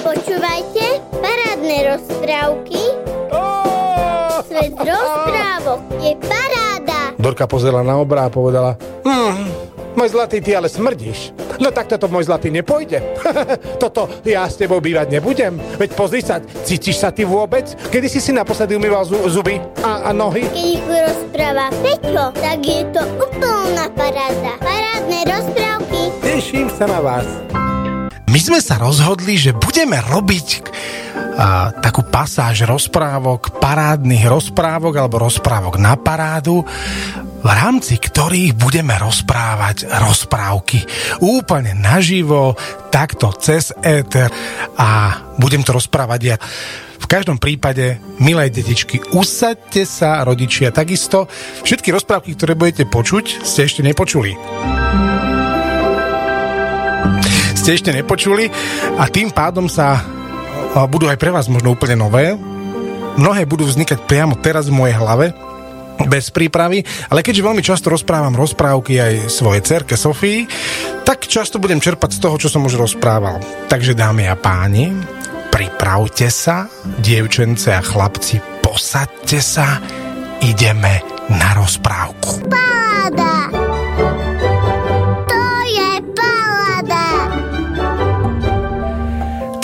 Počúvajte parádne rozprávky. Svet rozprávok je paráda. Dorka pozrela na obra a povedala hm, môj zlatý, ty ale smrdíš. No tak toto môj zlatý nepôjde. toto ja s tebou bývať nebudem. Veď pozri sa, cítiš sa ty vôbec? Kedy si si naposledy umýval zu- zuby a, a nohy? Keď ich rozpráva Peťo, tak je to úplná paráda. Parádne rozprávky. Teším sa na vás. My sme sa rozhodli, že budeme robiť a, takú pasáž rozprávok, parádnych rozprávok alebo rozprávok na parádu, v rámci ktorých budeme rozprávať rozprávky úplne naživo, takto cez éter a budem to rozprávať ja. V každom prípade, milé detičky, usaďte sa, rodičia, takisto. Všetky rozprávky, ktoré budete počuť, ste ešte nepočuli ste ešte nepočuli a tým pádom sa budú aj pre vás možno úplne nové. Mnohé budú vznikať priamo teraz v mojej hlave, bez prípravy, ale keďže veľmi často rozprávam rozprávky aj svojej cerke Sofii, tak často budem čerpať z toho, čo som už rozprával. Takže dámy a páni, pripravte sa, dievčence a chlapci, posaďte sa, ideme na rozprávku. Paráda.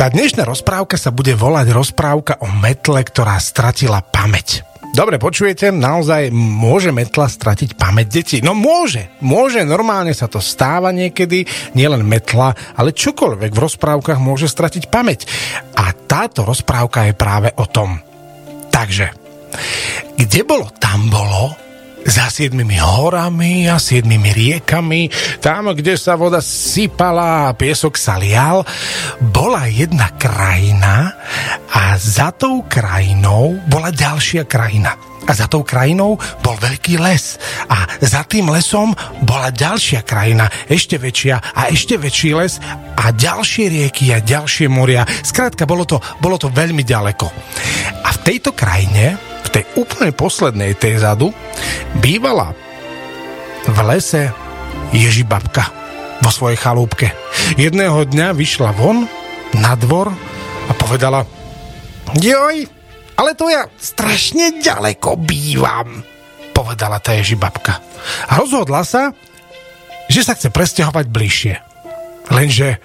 Tá dnešná rozprávka sa bude volať rozprávka o metle, ktorá stratila pamäť. Dobre, počujete, naozaj môže metla stratiť pamäť deti? No môže, môže, normálne sa to stáva niekedy, nielen metla, ale čokoľvek v rozprávkach môže stratiť pamäť. A táto rozprávka je práve o tom. Takže, kde bolo, tam bolo, za siedmimi horami a siedmimi riekami, tam, kde sa voda sypala a piesok sa lial, bola jedna krajina a za tou krajinou bola ďalšia krajina. A za tou krajinou bol veľký les. A za tým lesom bola ďalšia krajina, ešte väčšia a ešte väčší les a ďalšie rieky a ďalšie moria. Skrátka, bolo to, bolo to veľmi ďaleko. A v tejto krajine v tej úplne poslednej tej zadu bývala v lese Ježibabka vo svojej chalúbke. Jedného dňa vyšla von na dvor a povedala Joj, ale to ja strašne ďaleko bývam, povedala tá Ježibabka. A rozhodla sa, že sa chce presťahovať bližšie. Lenže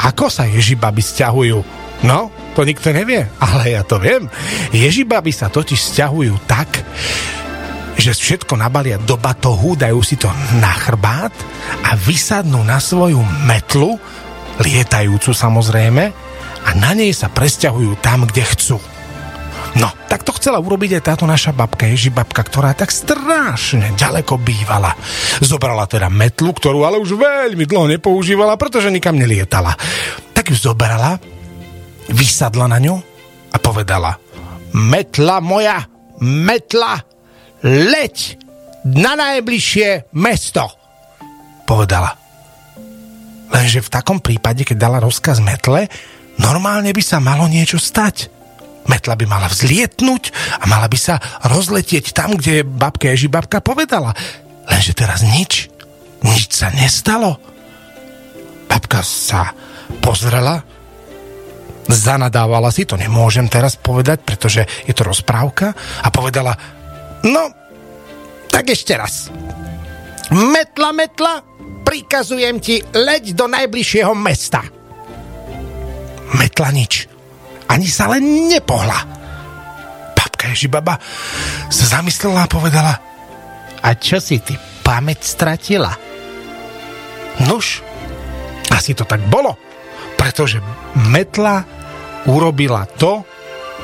ako sa Ježibaby stiahujú? No, to nikto nevie, ale ja to viem. Ježibaby sa totiž stiahujú tak, že všetko nabalia do batohu, dajú si to na chrbát a vysadnú na svoju metlu, lietajúcu samozrejme, a na nej sa presťahujú tam, kde chcú. No, tak to chcela urobiť aj táto naša babka, Ježibabka, ktorá tak strašne ďaleko bývala. Zobrala teda metlu, ktorú ale už veľmi dlho nepoužívala, pretože nikam nelietala. Tak ju zobrala, vysadla na ňu a povedala Metla moja, metla, leď na najbližšie mesto, povedala. Lenže v takom prípade, keď dala rozkaz metle, normálne by sa malo niečo stať. Metla by mala vzlietnúť a mala by sa rozletieť tam, kde babka Ježi babka povedala. Lenže teraz nič. Nič sa nestalo. Babka sa pozrela, zanadávala si, to nemôžem teraz povedať, pretože je to rozprávka, a povedala, no, tak ešte raz. Metla, metla, prikazujem ti, leď do najbližšieho mesta. Metla nič. Ani sa len nepohla. Babka Ježibaba sa zamyslela a povedala, a čo si ty pamäť stratila? Nuž, asi to tak bolo, pretože metla urobila to,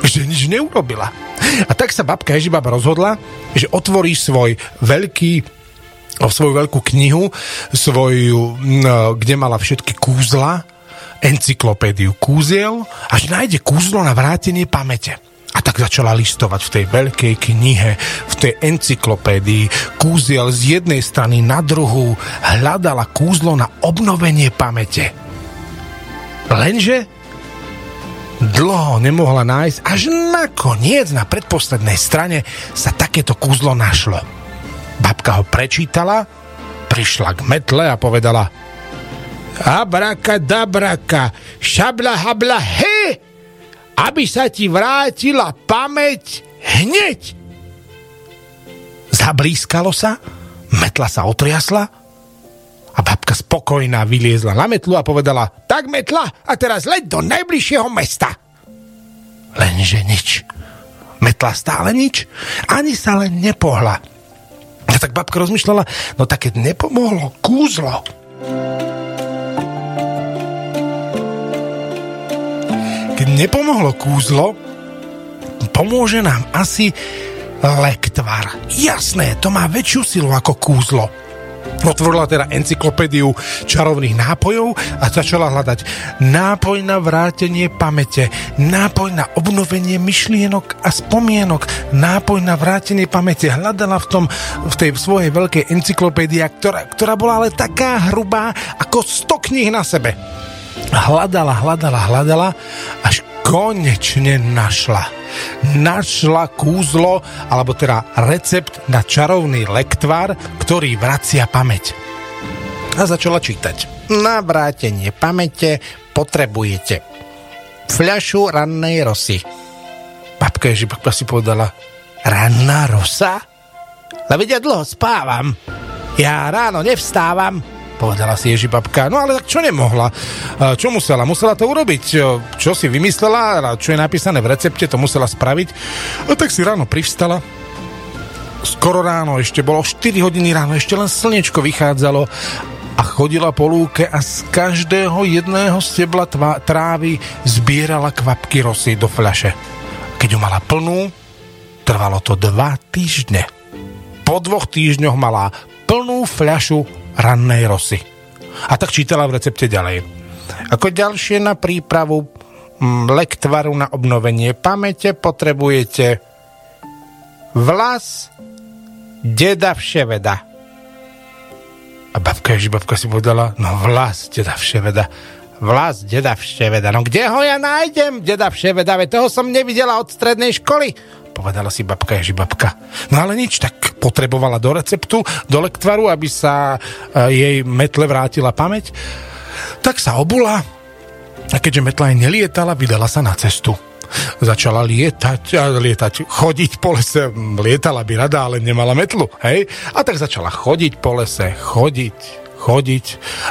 že nič neurobila. A tak sa babka Ježibaba rozhodla, že otvorí svoj veľký svoju veľkú knihu, svoju, kde mala všetky kúzla, encyklopédiu kúziel, až nájde kúzlo na vrátenie pamäte. A tak začala listovať v tej veľkej knihe, v tej encyklopédii kúziel z jednej strany na druhú, hľadala kúzlo na obnovenie pamäte. Lenže dlho nemohla nájsť, až nakoniec na predposlednej strane sa takéto kúzlo našlo. Babka ho prečítala, prišla k metle a povedala Abraka dabraka, šabla habla he, aby sa ti vrátila pamäť hneď. Zablískalo sa, metla sa otriasla a babka spokojná vyliezla na metlu a povedala, tak metla a teraz leď do najbližšieho mesta. Lenže nič. Metla stále nič, ani sa len nepohla. A tak babka rozmýšľala, no tak keď nepomohlo kúzlo, nepomohlo kúzlo, pomôže nám asi lektvar. Jasné, to má väčšiu silu ako kúzlo. Otvorila teda encyklopédiu čarovných nápojov a začala hľadať nápoj na vrátenie pamäte, nápoj na obnovenie myšlienok a spomienok, nápoj na vrátenie pamäte. Hľadala v, tom, v tej svojej veľkej encyklopédii, ktorá, ktorá bola ale taká hrubá ako 100 kníh na sebe. Hľadala, hľadala, hľadala, až konečne našla. Našla kúzlo, alebo teda recept na čarovný lektvar, ktorý vracia pamäť. A začala čítať. Na vrátenie pamäte potrebujete fľašu rannej rosy. Babka Ježibabka si povedala, ranná rosa? Ale vedia, dlho spávam. Ja ráno nevstávam povedala si Ježibabka. No ale čo nemohla? Čo musela? Musela to urobiť. Čo si vymyslela, čo je napísané v recepte, to musela spraviť. A tak si ráno privstala, skoro ráno, ešte bolo 4 hodiny ráno, ešte len slnečko vychádzalo a chodila po lúke a z každého jedného stebla tva, trávy zbierala kvapky rosy do fľaše. Keď ju mala plnú, trvalo to dva týždne. Po dvoch týždňoch mala plnú fľašu rannej rosy. A tak čítala v recepte ďalej. Ako ďalšie na prípravu mm, lektvaru na obnovenie pamäte potrebujete vlas deda vševeda. A babka babka si povedala, no vlas deda vševeda. Vlas deda vševeda. No kde ho ja nájdem, deda vševeda? Veď toho som nevidela od strednej školy povedala si babka babka. No ale nič, tak potrebovala do receptu, do lektvaru, aby sa e, jej metle vrátila pamäť. Tak sa obula a keďže metla aj nelietala, vydala sa na cestu. Začala lietať, lietať, chodiť po lese, lietala by rada, ale nemala metlu, hej? A tak začala chodiť po lese, chodiť, chodiť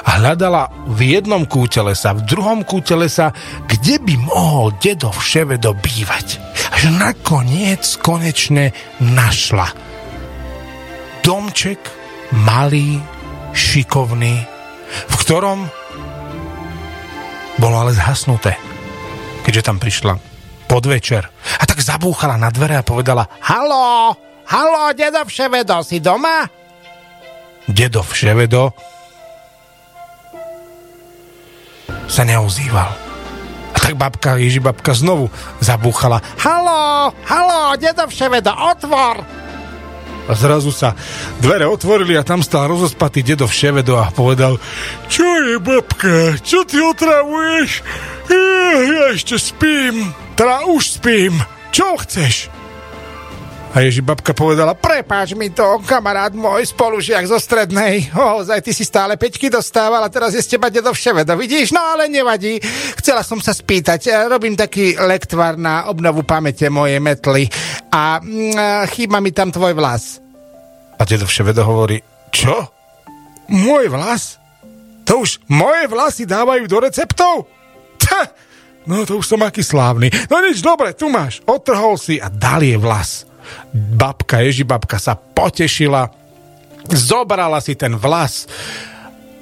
a hľadala v jednom kúte lesa, v druhom kúte lesa, kde by mohol dedo vševedo bývať. Až nakoniec konečne našla. Domček malý, šikovný, v ktorom bolo ale zhasnuté, keďže tam prišla podvečer. A tak zabúchala na dvere a povedala Halo, halo, dedo Vševedo, si doma? Dedo Vševedo sa neozýval. A tak babka, Ježi babka znovu zabúchala. Halo, halo, dedo Vševedo, otvor! A zrazu sa dvere otvorili a tam stal rozospatý dedo Vševedo a povedal Čo je, babka? Čo ty otravuješ? Ja ešte spím. Teda už spím. Čo chceš? A Ježi babka povedala, prepáč mi to, kamarát môj, spolužiak zo strednej. Ozaj, ty si stále peťky dostával a teraz je z teba dedo vševedo, vidíš? No ale nevadí. Chcela som sa spýtať, e, robím taký lektvar na obnovu pamäte mojej metly a mm, chýba mi tam tvoj vlas. A dedo vševedo hovorí, čo? Môj vlas? To už moje vlasy dávajú do receptov? Ta, no to už som aký slávny. No nič, dobre, tu máš. Otrhol si a dal je vlas babka, Ježibabka sa potešila, zobrala si ten vlas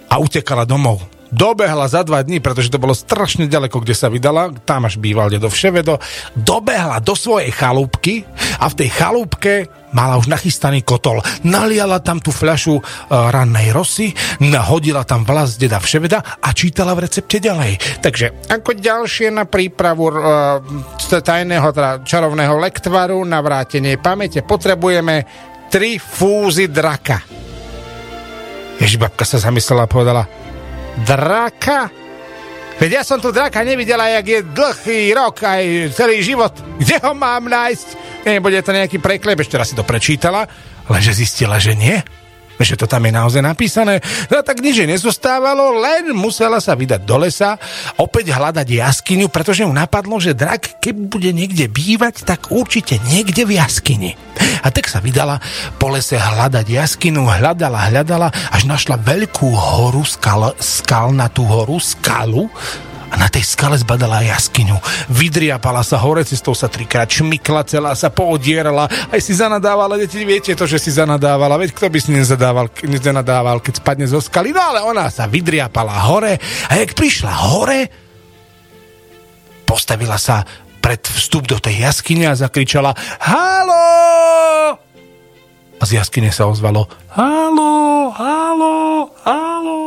a utekala domov. Dobehla za dva dní, pretože to bolo strašne ďaleko, kde sa vydala, tam až býval dedo Vševedo, dobehla do svojej chalúbky a v tej chalúbke mala už nachystaný kotol. Naliala tam tú fľašu uh, rannej rosy, nahodila tam vlas deda Vševeda a čítala v recepte ďalej. Takže ako ďalšie na prípravu uh, tajného, teda čarovného lektvaru na vrátenie pamäte potrebujeme tri fúzy draka. Ježibabka sa zamyslela a povedala, Draka? Veď ja som tu draka nevidela, jak je dlhý rok aj celý život. Kde ho mám nájsť? Nebude to nejaký preklep, ešte raz si to prečítala, lenže zistila, že nie. že to tam je naozaj napísané. No tak nič nezostávalo, len musela sa vydať do lesa, opäť hľadať jaskyňu, pretože ju napadlo, že drak, keď bude niekde bývať, tak určite niekde v jaskyni. A tak sa vydala po lese hľadať jaskynu, hľadala, hľadala, až našla veľkú horu, skal, skalnatú horu, skalu, a na tej skale zbadala jaskyňu. Vydriapala sa hore, cestou sa trikrát šmykla, celá sa poodierala, aj si zanadávala, deti, viete to, že si zanadávala, veď kto by si nezadával, nezanadával, keď spadne zo skaly, no ale ona sa vydriapala hore. A jak prišla hore, postavila sa pred vstup do tej jaskyne a zakričala Halo! A z jaskyne sa ozvalo Halo, halo, halo.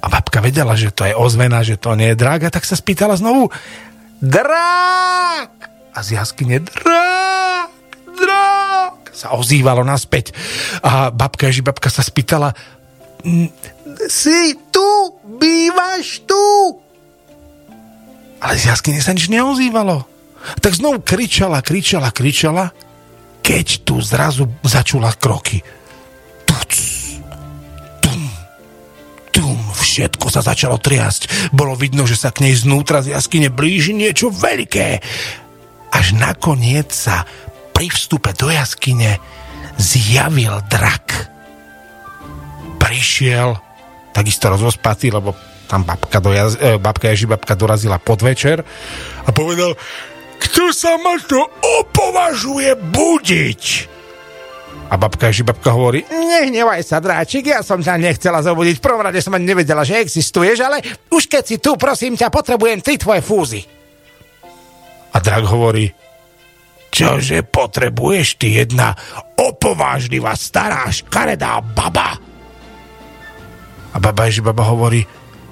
A babka vedela, že to je ozvena, že to nie je drák a tak sa spýtala znovu Drák! A z jaskyne Drák! Drák! Sa ozývalo naspäť. A babka babka sa spýtala Si tu? Bývaš tu? Ale z jaskyne sa nič neozývalo. Tak znovu kričala, kričala, kričala, keď tu zrazu začula kroky. Tuc, tum, tum, všetko sa začalo triasť. Bolo vidno, že sa k nej znútra z jaskyne blíži niečo veľké. Až nakoniec sa pri vstupe do jaskyne zjavil drak. Prišiel takisto rozospatý, lebo tam babka, dojaz, e, babka babka dorazila podvečer a povedal, kto sa to opovažuje budiť? A babka babka hovorí, nehnevaj sa, dráčik, ja som ťa nechcela zobudiť. V prvom rade som ani nevedela, že existuješ, ale už keď si tu, prosím ťa, potrebujem tri tvoje fúzy. A drak hovorí, čože potrebuješ ty jedna opovážlivá stará škaredá baba? A baba baba hovorí,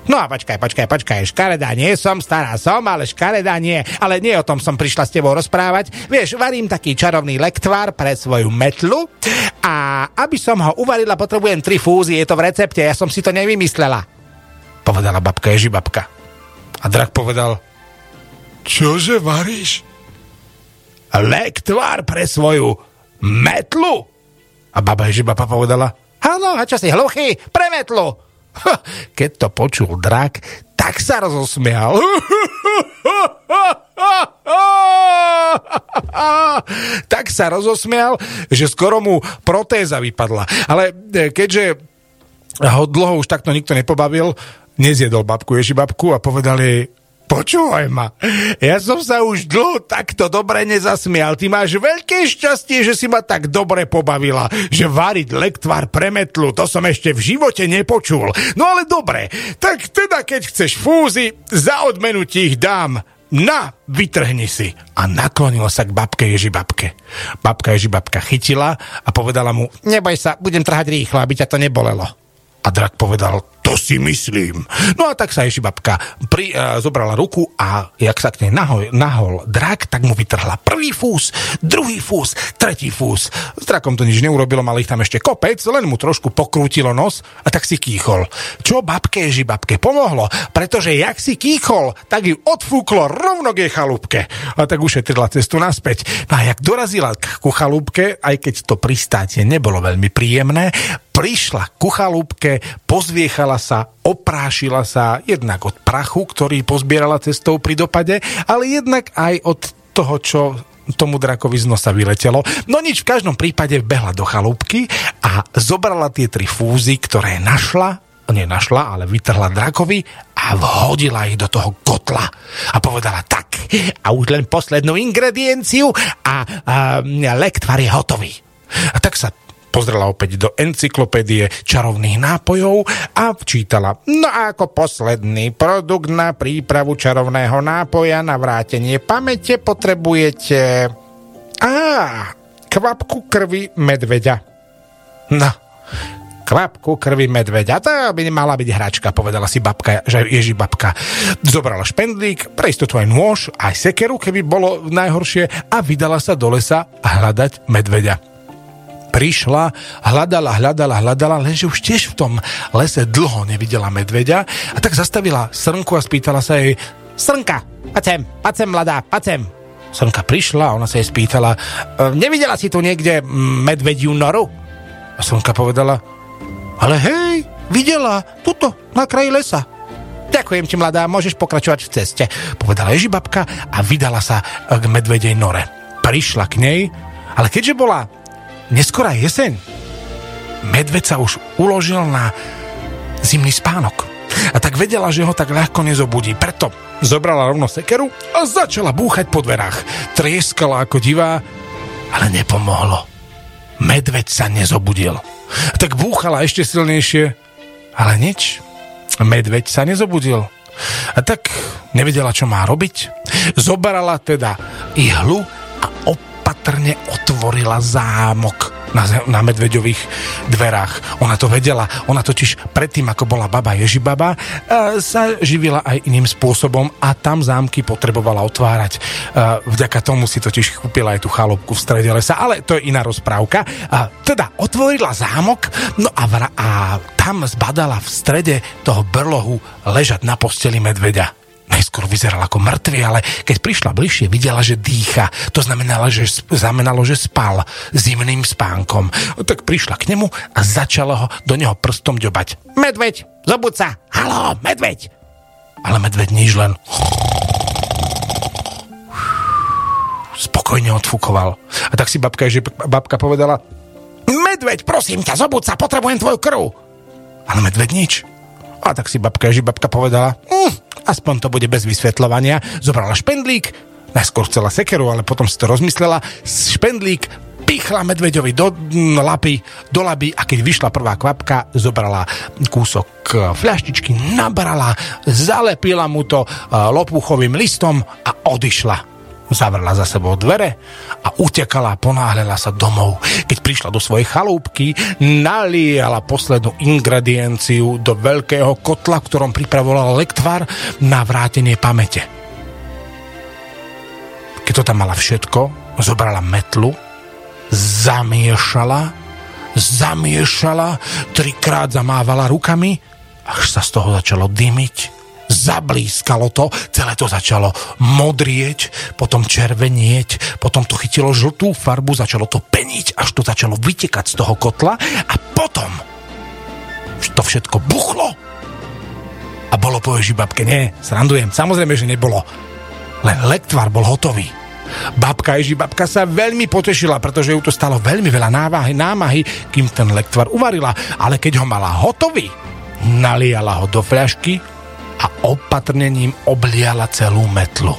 No a počkaj, počkaj, počkaj, škaredá nie som, stará som, ale škaredá nie. Ale nie o tom som prišla s tebou rozprávať. Vieš, varím taký čarovný lektvár pre svoju metlu a aby som ho uvarila, potrebujem tri fúzy, je to v recepte, ja som si to nevymyslela. Povedala babka babka. A drak povedal, čože varíš? Lektvár pre svoju metlu? A baba Ježibaba povedala, áno, a čo si hluchý? Pre metlu! Keď to počul drak, tak sa rozosmial. tak sa rozosmial, že skoro mu protéza vypadla. Ale e, keďže ho dlho už takto nikto nepobavil, nezjedol babku Ježibabku a povedal jej, Počúvaj ma, ja som sa už dlho takto dobre nezasmial. Ty máš veľké šťastie, že si ma tak dobre pobavila, že variť lektvar premetlu, to som ešte v živote nepočul. No ale dobre, tak teda keď chceš fúzy, za odmenu ti ich dám. Na, vytrhni si. A naklonilo sa k babke Ježibabke. Babka Ježibabka chytila a povedala mu, neboj sa, budem trhať rýchlo, aby ťa to nebolelo. A drak povedal, to si myslím. No a tak sa ješi babka pri, uh, zobrala ruku a jak sa k nej nahol, nahol drak, tak mu vytrhla prvý fús, druhý fús, tretí fús. S drakom to nič neurobilo, mal ich tam ešte kopec, len mu trošku pokrútilo nos a tak si kýchol. Čo babke ježi babke pomohlo, pretože jak si kýchol, tak ju odfúklo rovno k jej chalúbke. A tak ušetrila cestu naspäť. No a jak dorazila ku chalúbke, aj keď to pristátie nebolo veľmi príjemné, prišla ku chalúbke, pozviechala sa, oprášila sa jednak od prachu, ktorý pozbierala cestou pri dopade, ale jednak aj od toho, čo tomu drakovi z nosa vyletelo. No nič, v každom prípade vbehla do chalúbky a zobrala tie tri fúzy, ktoré našla, nenašla, ale vytrhla drakovi a vhodila ich do toho kotla. A povedala tak, a už len poslednú ingredienciu a, a lektvar je hotový. A tak sa pozrela opäť do encyklopédie čarovných nápojov a včítala. No a ako posledný produkt na prípravu čarovného nápoja na vrátenie pamäte potrebujete... Á, kvapku krvi medveďa. No, kvapku krvi medveďa. To by mala byť hračka, povedala si babka, že ježi babka. Zobrala špendlík, pre istotu aj nôž, aj sekeru, keby bolo najhoršie a vydala sa do lesa hľadať medveďa prišla, hľadala, hľadala, hľadala, lenže už tiež v tom lese dlho nevidela medveďa a tak zastavila srnku a spýtala sa jej Srnka, paď sem, mladá, sem. Srnka prišla a ona sa jej spýtala Nevidela si tu niekde medvediu noru? A slnka povedala, ale hej, videla, tuto, na kraji lesa. Ďakujem ti, mladá, môžeš pokračovať v ceste, povedala Ježibabka a vydala sa k medvedej nore. Prišla k nej, ale keďže bola neskorá jeseň, medveď sa už uložil na zimný spánok. A tak vedela, že ho tak ľahko nezobudí. Preto zobrala rovno sekeru a začala búchať po dverách. Trieskala ako divá, ale nepomohlo. Medveď sa nezobudil. Tak búchala ešte silnejšie, ale nič. Medveď sa nezobudil. A tak nevedela, čo má robiť. Zobrala teda ihlu a opatrne otvorila zámok na, na medveďových dverách. Ona to vedela, ona totiž predtým, ako bola baba Ježibaba, e, sa živila aj iným spôsobom a tam zámky potrebovala otvárať. E, vďaka tomu si totiž kúpila aj tú chalopku v strede lesa, ale to je iná rozprávka. A teda otvorila zámok, no a, vra, a tam zbadala v strede toho brlohu ležať na posteli medveďa najskôr vyzeral ako mŕtvy, ale keď prišla bližšie, videla, že dýcha. To znamenalo, že, znamenalo, že spal zimným spánkom. Tak prišla k nemu a začala ho do neho prstom ďobať. Medveď, zobud sa! Halo, medveď! Ale medveď nič len spokojne odfúkoval. A tak si babka, že babka povedala Medveď, prosím ťa, zobud sa, potrebujem tvoju krv. Ale medveď nič. A tak si babka, že babka povedala hm, aspoň to bude bez vysvetľovania. Zobrala špendlík, najskôr chcela sekeru, ale potom si to rozmyslela. Špendlík pichla medveďovi do lapy, do laby a keď vyšla prvá kvapka, zobrala kúsok e, fľaštičky, nabrala, zalepila mu to e, lopuchovým listom a odišla zavrla za sebou dvere a utekala a ponáhľala sa domov. Keď prišla do svojej chalúbky, naliala poslednú ingredienciu do veľkého kotla, ktorom pripravovala lektvar na vrátenie pamäte. Keď to tam mala všetko, zobrala metlu, zamiešala, zamiešala, trikrát zamávala rukami, až sa z toho začalo dymiť zablískalo to, celé to začalo modrieť, potom červenieť, potom to chytilo žltú farbu, začalo to peniť, až to začalo vytekať z toho kotla a potom to všetko buchlo a bolo po babke. Nie, srandujem, samozrejme, že nebolo. Len lektvar bol hotový. Babka babka sa veľmi potešila, pretože ju to stalo veľmi veľa návahy, námahy, kým ten lektvar uvarila. Ale keď ho mala hotový, naliala ho do fľašky opatrnením obliala celú metlu.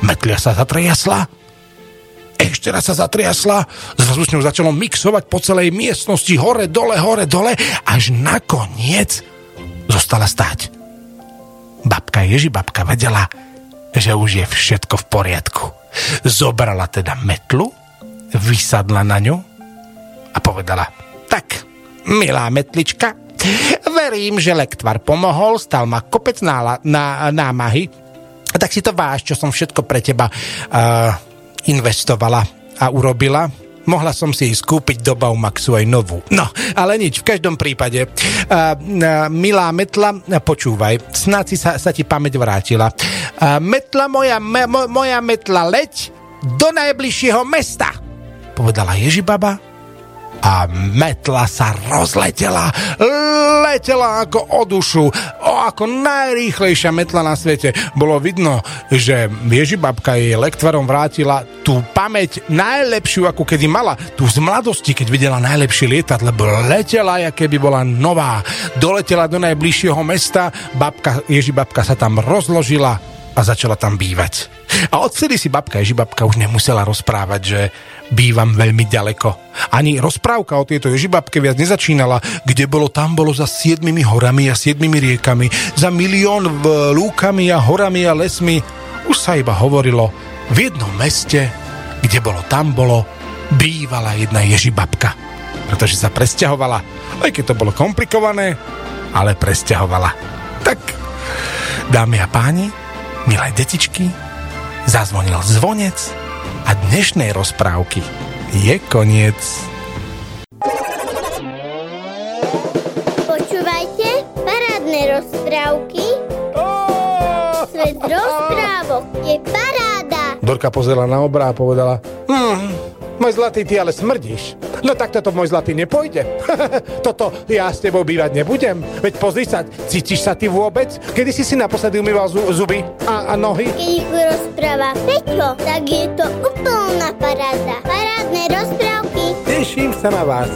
Metlia sa zatriasla, ešte raz sa zatriasla, zrazu s ňou začalo mixovať po celej miestnosti, hore, dole, hore, dole, až nakoniec zostala stáť. Babka Ježibabka vedela, že už je všetko v poriadku. Zobrala teda metlu, vysadla na ňu a povedala, tak, milá metlička, Verím, že lektvar pomohol, stal ma kopec nála, ná, námahy, tak si to váš, čo som všetko pre teba uh, investovala a urobila. Mohla som si skúpiť do Baumaxu aj novú. No, ale nič, v každom prípade. Uh, uh, milá Metla, počúvaj, snáď si sa, sa ti pamäť vrátila. Uh, metla moja, me, mo, moja Metla, leď do najbližšieho mesta, povedala Ježibaba a metla sa rozletela. Letela ako o dušu, o ako najrýchlejšia metla na svete. Bolo vidno, že Ježibabka jej lektvarom vrátila tú pamäť najlepšiu, ako kedy mala. Tu z mladosti, keď videla najlepšie lietať, lebo letela, aké by bola nová. Doletela do najbližšieho mesta, babka, Ježibabka sa tam rozložila a začala tam bývať. A odvtedy si babka Ježibabka už nemusela rozprávať, že bývam veľmi ďaleko. Ani rozprávka o tejto Ježibabke viac nezačínala, kde bolo tam bolo za siedmimi horami a siedmimi riekami, za milión v lúkami a horami a lesmi. Už sa iba hovorilo, v jednom meste, kde bolo tam bolo, bývala jedna Ježibabka. Pretože sa presťahovala, aj keď to bolo komplikované, ale presťahovala. Tak, dámy a páni, milé detičky, zazvonil zvonec a dnešnej rozprávky je koniec. Počúvajte parádne rozprávky. Svet rozprávok je paráda. Dorka pozrela na obra a povedala hm, môj zlatý, ty ale smrdíš. No tak toto môj zlatý nepôjde. toto ja s tebou bývať nebudem. Veď pozri sa, cítiš sa ty vôbec? Kedy si si naposledy umýval zu- zuby a, a nohy? Keď ich rozpráva Peťo, tak je to úplná paráda. Parádne rozprávky. Teším sa na vás.